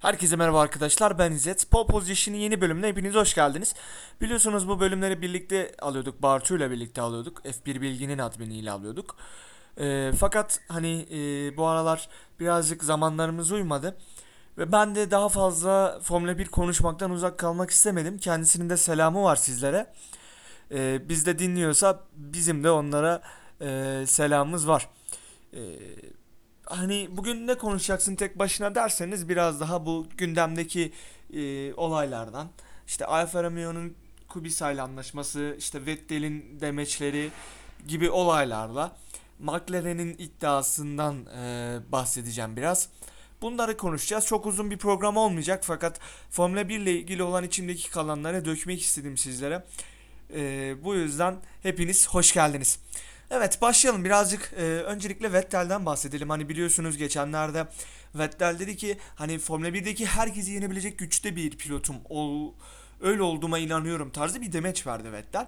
Herkese merhaba arkadaşlar ben İzzet. Pole Position'ın yeni bölümüne hepiniz hoş geldiniz. Biliyorsunuz bu bölümleri birlikte alıyorduk. Bartu ile birlikte alıyorduk. F1 Bilgi'nin adminiyle alıyorduk. Ee, fakat hani e, bu aralar birazcık zamanlarımız uymadı. Ve ben de daha fazla Formula 1 konuşmaktan uzak kalmak istemedim. Kendisinin de selamı var sizlere. Ee, biz de dinliyorsa bizim de onlara e, selamımız var. Ee, hani bugün ne konuşacaksın tek başına derseniz biraz daha bu gündemdeki e, olaylardan işte Alfa Romeo'nun Kubica anlaşması işte Vettel'in demeçleri gibi olaylarla McLaren'in iddiasından e, bahsedeceğim biraz. Bunları konuşacağız. Çok uzun bir program olmayacak fakat Formula 1 ile ilgili olan içimdeki kalanları dökmek istedim sizlere. E, bu yüzden hepiniz hoş geldiniz. Evet başlayalım birazcık e, öncelikle Vettel'den bahsedelim. Hani biliyorsunuz geçenlerde Vettel dedi ki hani Formula 1'deki herkesi yenebilecek güçte bir pilotum. Ol, öyle olduğuma inanıyorum tarzı bir demeç verdi Vettel.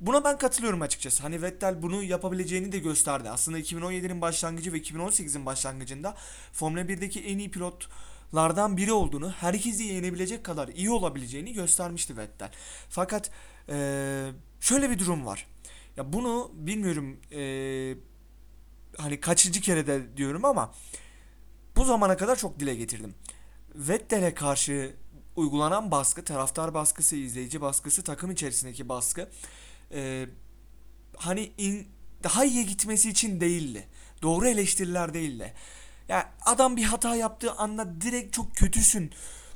Buna ben katılıyorum açıkçası. Hani Vettel bunu yapabileceğini de gösterdi. Aslında 2017'nin başlangıcı ve 2018'in başlangıcında Formula 1'deki en iyi pilotlardan biri olduğunu, herkesi yenebilecek kadar iyi olabileceğini göstermişti Vettel. Fakat eee, şöyle bir durum var. Ya bunu bilmiyorum eee, hani kaçıncı kere de diyorum ama bu zamana kadar çok dile getirdim. Vettel'e karşı uygulanan baskı, taraftar baskısı, izleyici baskısı, takım içerisindeki baskı eee, hani in- daha iyi gitmesi için değildi. Doğru eleştiriler değildi. Ya adam bir hata yaptığı anda direkt çok kötüsün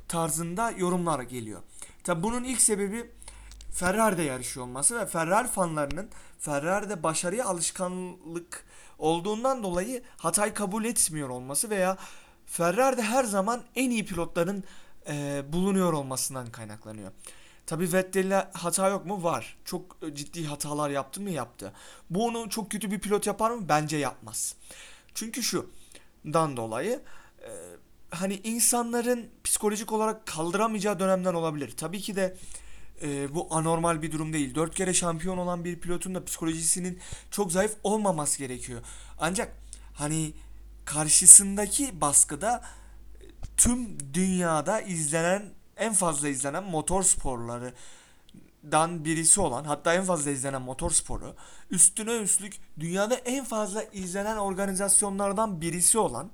tarzında yorumlar geliyor. Tabi bunun ilk sebebi Ferrari'de yarışıyor olması ve Ferrari fanlarının Ferrari'de başarıya alışkanlık olduğundan dolayı hatayı kabul etmiyor olması veya Ferrari'de her zaman en iyi pilotların eee, bulunuyor olmasından kaynaklanıyor. Tabii Vettel'le hata yok mu? Var. Çok e, ciddi hatalar yaptı mı? Yaptı. Bu onu çok kötü bir pilot yapar mı? Bence yapmaz. Çünkü şu dan dolayı e, hani insanların psikolojik olarak kaldıramayacağı dönemden olabilir. Tabii ki de e, bu anormal bir durum değil. Dört kere şampiyon olan bir pilotun da psikolojisinin çok zayıf olmaması gerekiyor. Ancak hani karşısındaki baskıda e, tüm dünyada izlenen en fazla izlenen motor sporları dan birisi olan hatta en fazla izlenen motor sporu üstüne üstlük dünyada en fazla izlenen organizasyonlardan birisi olan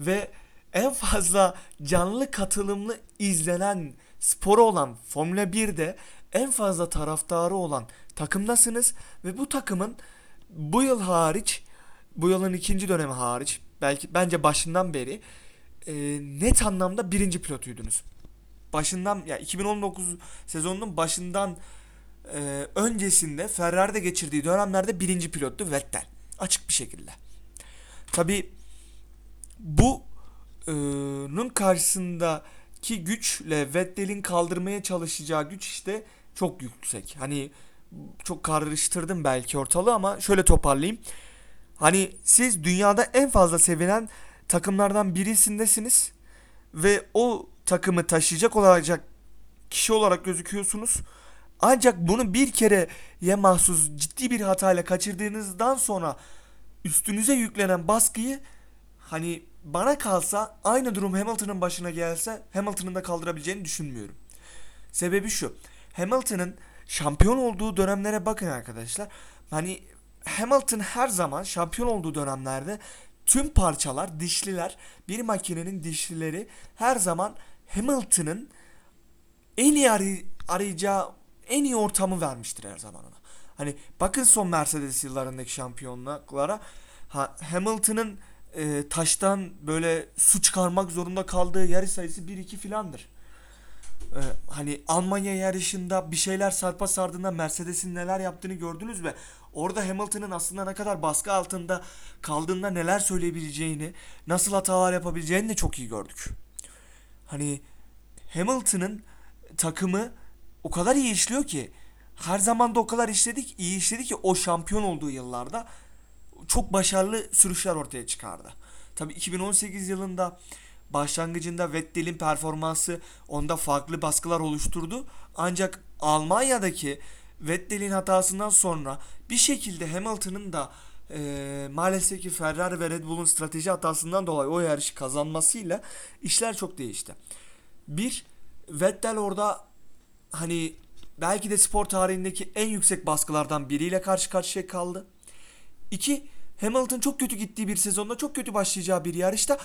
ve en fazla canlı katılımlı izlenen sporu olan Formula 1'de en fazla taraftarı olan takımdasınız ve bu takımın bu yıl hariç bu yılın ikinci dönemi hariç belki bence başından beri e, net anlamda birinci pilotuydunuz başından ya 2019 sezonunun başından e, öncesinde Ferrari'de geçirdiği dönemlerde birinci pilottu Vettel. Açık bir şekilde. Tabi bu e, nun karşısındaki güçle Vettel'in kaldırmaya çalışacağı güç işte çok yüksek. Hani çok karıştırdım belki ortalığı ama şöyle toparlayayım. Hani siz dünyada en fazla sevilen takımlardan birisindesiniz ve o takımı taşıyacak olacak kişi olarak gözüküyorsunuz. Ancak bunu bir kereye mahsus ciddi bir hatayla kaçırdığınızdan sonra üstünüze yüklenen baskıyı hani bana kalsa aynı durum Hamilton'ın başına gelse Hamilton'ın da kaldırabileceğini düşünmüyorum. Sebebi şu. Hamilton'ın şampiyon olduğu dönemlere bakın arkadaşlar. Hani Hamilton her zaman şampiyon olduğu dönemlerde tüm parçalar, dişliler, bir makinenin dişlileri her zaman Hamilton'ın en iyi aray- arayacağı en iyi ortamı vermiştir her zaman ona. Hani bakın son Mercedes yıllarındaki şampiyonluklara ha, Hamilton'ın e, taştan böyle su çıkarmak zorunda kaldığı yarış sayısı 1-2 filandır. Ee, hani Almanya yarışında bir şeyler sarpa sardığında Mercedes'in neler yaptığını gördünüz mü? Orada Hamilton'ın aslında ne kadar baskı altında kaldığında neler söyleyebileceğini, nasıl hatalar yapabileceğini de çok iyi gördük. Hani Hamilton'ın takımı o kadar iyi işliyor ki her zaman da o kadar işledik, iyi işledi ki o şampiyon olduğu yıllarda çok başarılı sürüşler ortaya çıkardı. Tabii 2018 yılında başlangıcında Vettel'in performansı onda farklı baskılar oluşturdu. Ancak Almanya'daki Vettel'in hatasından sonra bir şekilde Hamilton'ın da e, maalesef ki Ferrari ve Red Bull'un strateji hatasından dolayı o yarışı kazanmasıyla işler çok değişti. Bir, Vettel orada hani belki de spor tarihindeki en yüksek baskılardan biriyle karşı karşıya kaldı. İki, Hamilton çok kötü gittiği bir sezonda çok kötü başlayacağı bir yarışta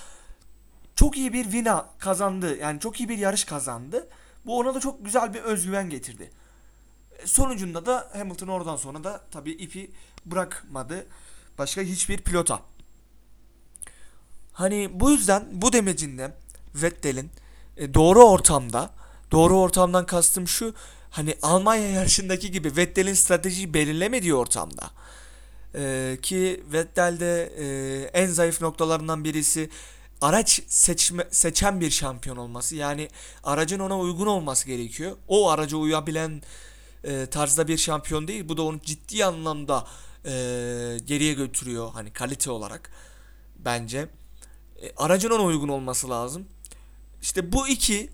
çok iyi bir vina kazandı. Yani çok iyi bir yarış kazandı. Bu ona da çok güzel bir özgüven getirdi. E, Sonucunda da Hamilton oradan sonra da tabii ipi bırakmadı başka hiçbir pilota. Hani bu yüzden bu demecinde Vettel'in e, doğru ortamda, doğru ortamdan kastım şu, hani Almanya yarışındaki gibi Vettel'in stratejiyi belirlemediği ortamda e, ki Vettel'de e, en zayıf noktalarından birisi araç seçme, seçen bir şampiyon olması. Yani aracın ona uygun olması gerekiyor. O araca uyabilen e, tarzda bir şampiyon değil. Bu da onu ciddi anlamda e, geriye götürüyor hani kalite olarak bence. E, aracın ona uygun olması lazım. İşte bu iki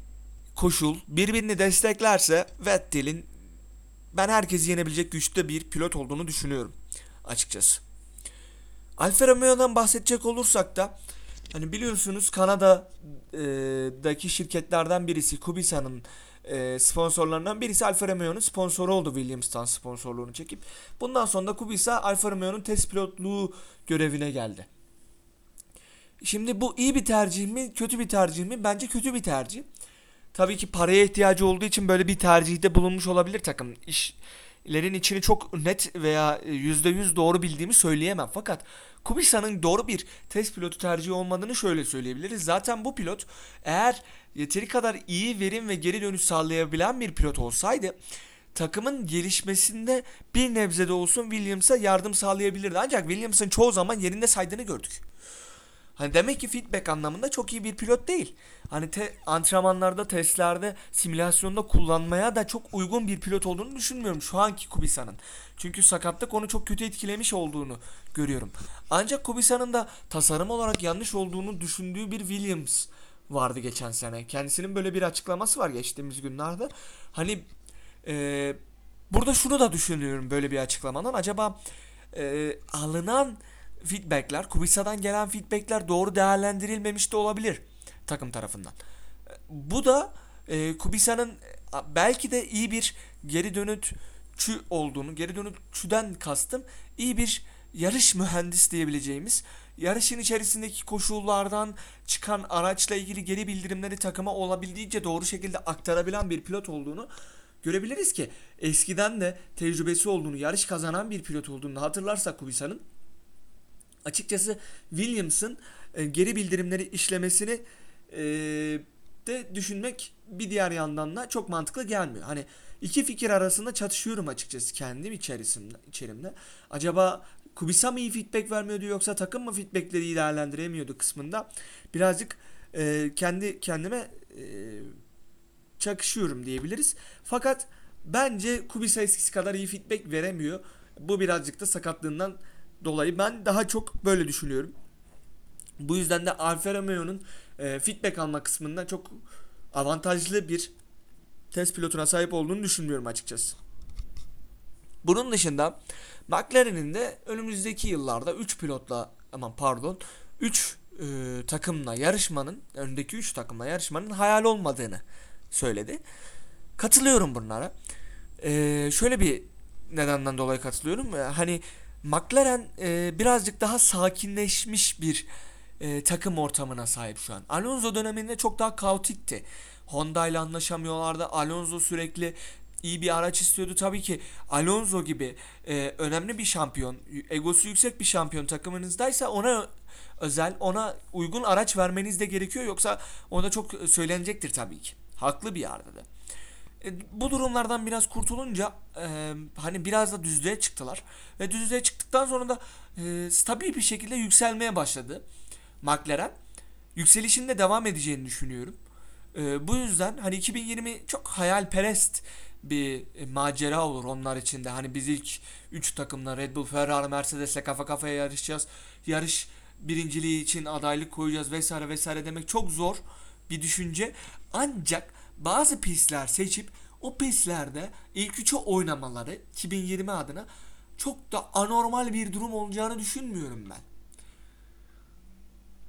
koşul birbirini desteklerse Vettel'in ben herkesi yenebilecek güçte bir pilot olduğunu düşünüyorum açıkçası. Alfa Romeo'dan bahsedecek olursak da hani biliyorsunuz Kanada'daki şirketlerden birisi Kubica'nın e, sponsorlarından birisi Alfa Romeo'nun sponsoru oldu Williams'tan sponsorluğunu çekip. Bundan sonra da Kubica Alfa Romeo'nun test pilotluğu görevine geldi. Şimdi bu iyi bir tercih mi, kötü bir tercih mi? Bence kötü bir tercih. Tabii ki paraya ihtiyacı olduğu için böyle bir tercihte bulunmuş olabilir takım. İşlerin içini çok net veya %100 doğru bildiğimi söyleyemem. Fakat Kubica'nın doğru bir test pilotu tercihi olmadığını şöyle söyleyebiliriz. Zaten bu pilot eğer yeteri kadar iyi verim ve geri dönüş sağlayabilen bir pilot olsaydı takımın gelişmesinde bir nebze de olsun Williams'a yardım sağlayabilirdi. Ancak Williams'ın çoğu zaman yerinde saydığını gördük. Hani demek ki feedback anlamında çok iyi bir pilot değil. Hani te, antrenmanlarda, testlerde, simülasyonda kullanmaya da çok uygun bir pilot olduğunu düşünmüyorum şu anki Kubica'nın. Çünkü sakatlık onu çok kötü etkilemiş olduğunu görüyorum. Ancak Kubica'nın da tasarım olarak yanlış olduğunu düşündüğü bir Williams vardı geçen sene. Kendisinin böyle bir açıklaması var geçtiğimiz günlerde. Hani e, burada şunu da düşünüyorum böyle bir açıklamadan. Acaba e, alınan feedbackler, Kubica'dan gelen feedbackler doğru değerlendirilmemiş de olabilir takım tarafından. Bu da e, Kubica'nın belki de iyi bir geri dönütçü olduğunu, geri dönütçüden kastım iyi bir yarış mühendis diyebileceğimiz yarışın içerisindeki koşullardan çıkan araçla ilgili geri bildirimleri takıma olabildiğince doğru şekilde aktarabilen bir pilot olduğunu görebiliriz ki eskiden de tecrübesi olduğunu, yarış kazanan bir pilot olduğunu hatırlarsak Kubica'nın açıkçası Williams'ın e, geri bildirimleri işlemesini e, de düşünmek bir diğer yandan da çok mantıklı gelmiyor. Hani iki fikir arasında çatışıyorum açıkçası kendim içerisinde, içerimde. Acaba Kubica mı iyi feedback vermiyordu yoksa takım mı feedbackleri iyi değerlendiremiyordu kısmında birazcık e, kendi kendime e, çakışıyorum diyebiliriz. Fakat bence Kubica eskisi kadar iyi feedback veremiyor. Bu birazcık da sakatlığından dolayı ben daha çok böyle düşünüyorum. Bu yüzden de Alfa Romeo'nun e, feedback alma kısmında çok avantajlı bir test pilotuna sahip olduğunu düşünmüyorum açıkçası. Bunun dışında McLaren'in de önümüzdeki yıllarda 3 pilotla aman pardon 3 e, takımla yarışmanın öndeki 3 takımla yarışmanın hayal olmadığını söyledi. Katılıyorum bunlara. E, şöyle bir nedenden dolayı katılıyorum. E, hani McLaren e, birazcık daha sakinleşmiş bir e, takım ortamına sahip şu an. Alonso döneminde çok daha kaotikti. Honda ile anlaşamıyorlardı. Alonso sürekli iyi bir araç istiyordu. Tabii ki Alonso gibi e, önemli bir şampiyon, egosu yüksek bir şampiyon takımınızdaysa ona özel, ona uygun araç vermeniz de gerekiyor. Yoksa ona çok söylenecektir tabii ki. Haklı bir yerde de. E, bu durumlardan biraz kurtulunca e, hani biraz da düzlüğe çıktılar. Ve düzlüğe çıktıktan sonra da e, stabil bir şekilde yükselmeye başladı McLaren. Yükselişinde devam edeceğini düşünüyorum. E, bu yüzden hani 2020 çok hayalperest bir e, macera olur onlar için de. Hani biz ilk 3 takımla Red Bull, Ferrari, Mercedes'le kafa kafaya yarışacağız. Yarış birinciliği için adaylık koyacağız vesaire vesaire demek çok zor bir düşünce. Ancak bazı pistler seçip o pistlerde ilk üçe oynamaları 2020 adına çok da anormal bir durum olacağını düşünmüyorum ben.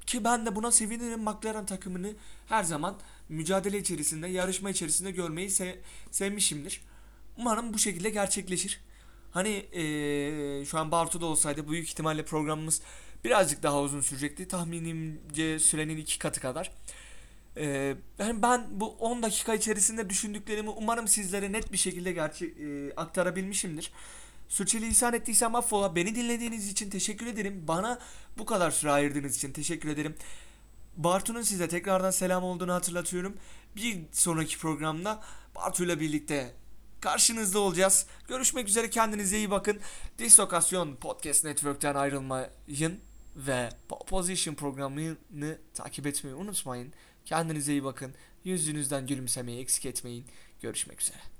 Ki ben de buna sevinirim McLaren takımını her zaman mücadele içerisinde, yarışma içerisinde görmeyi se- sevmişimdir. Umarım bu şekilde gerçekleşir. Hani eee, şu an Bartu'da olsaydı büyük ihtimalle programımız birazcık daha uzun sürecekti. Tahminimce sürenin iki katı kadar. Yani ben bu 10 dakika içerisinde düşündüklerimi umarım sizlere net bir şekilde gerçek eee, aktarabilmişimdir. Sürçülisan ettiysem affola. Beni dinlediğiniz için teşekkür ederim. Bana bu kadar süre ayırdığınız için teşekkür ederim. Bartu'nun size tekrardan selam olduğunu hatırlatıyorum. Bir sonraki programda Bartu'yla birlikte karşınızda olacağız. Görüşmek üzere kendinize iyi bakın. Dislokasyon Podcast Network'ten ayrılmayın ve Po- Position programını takip etmeyi unutmayın. Kendinize iyi bakın. Yüzünüzden gülümsemeyi eksik etmeyin. Görüşmek üzere.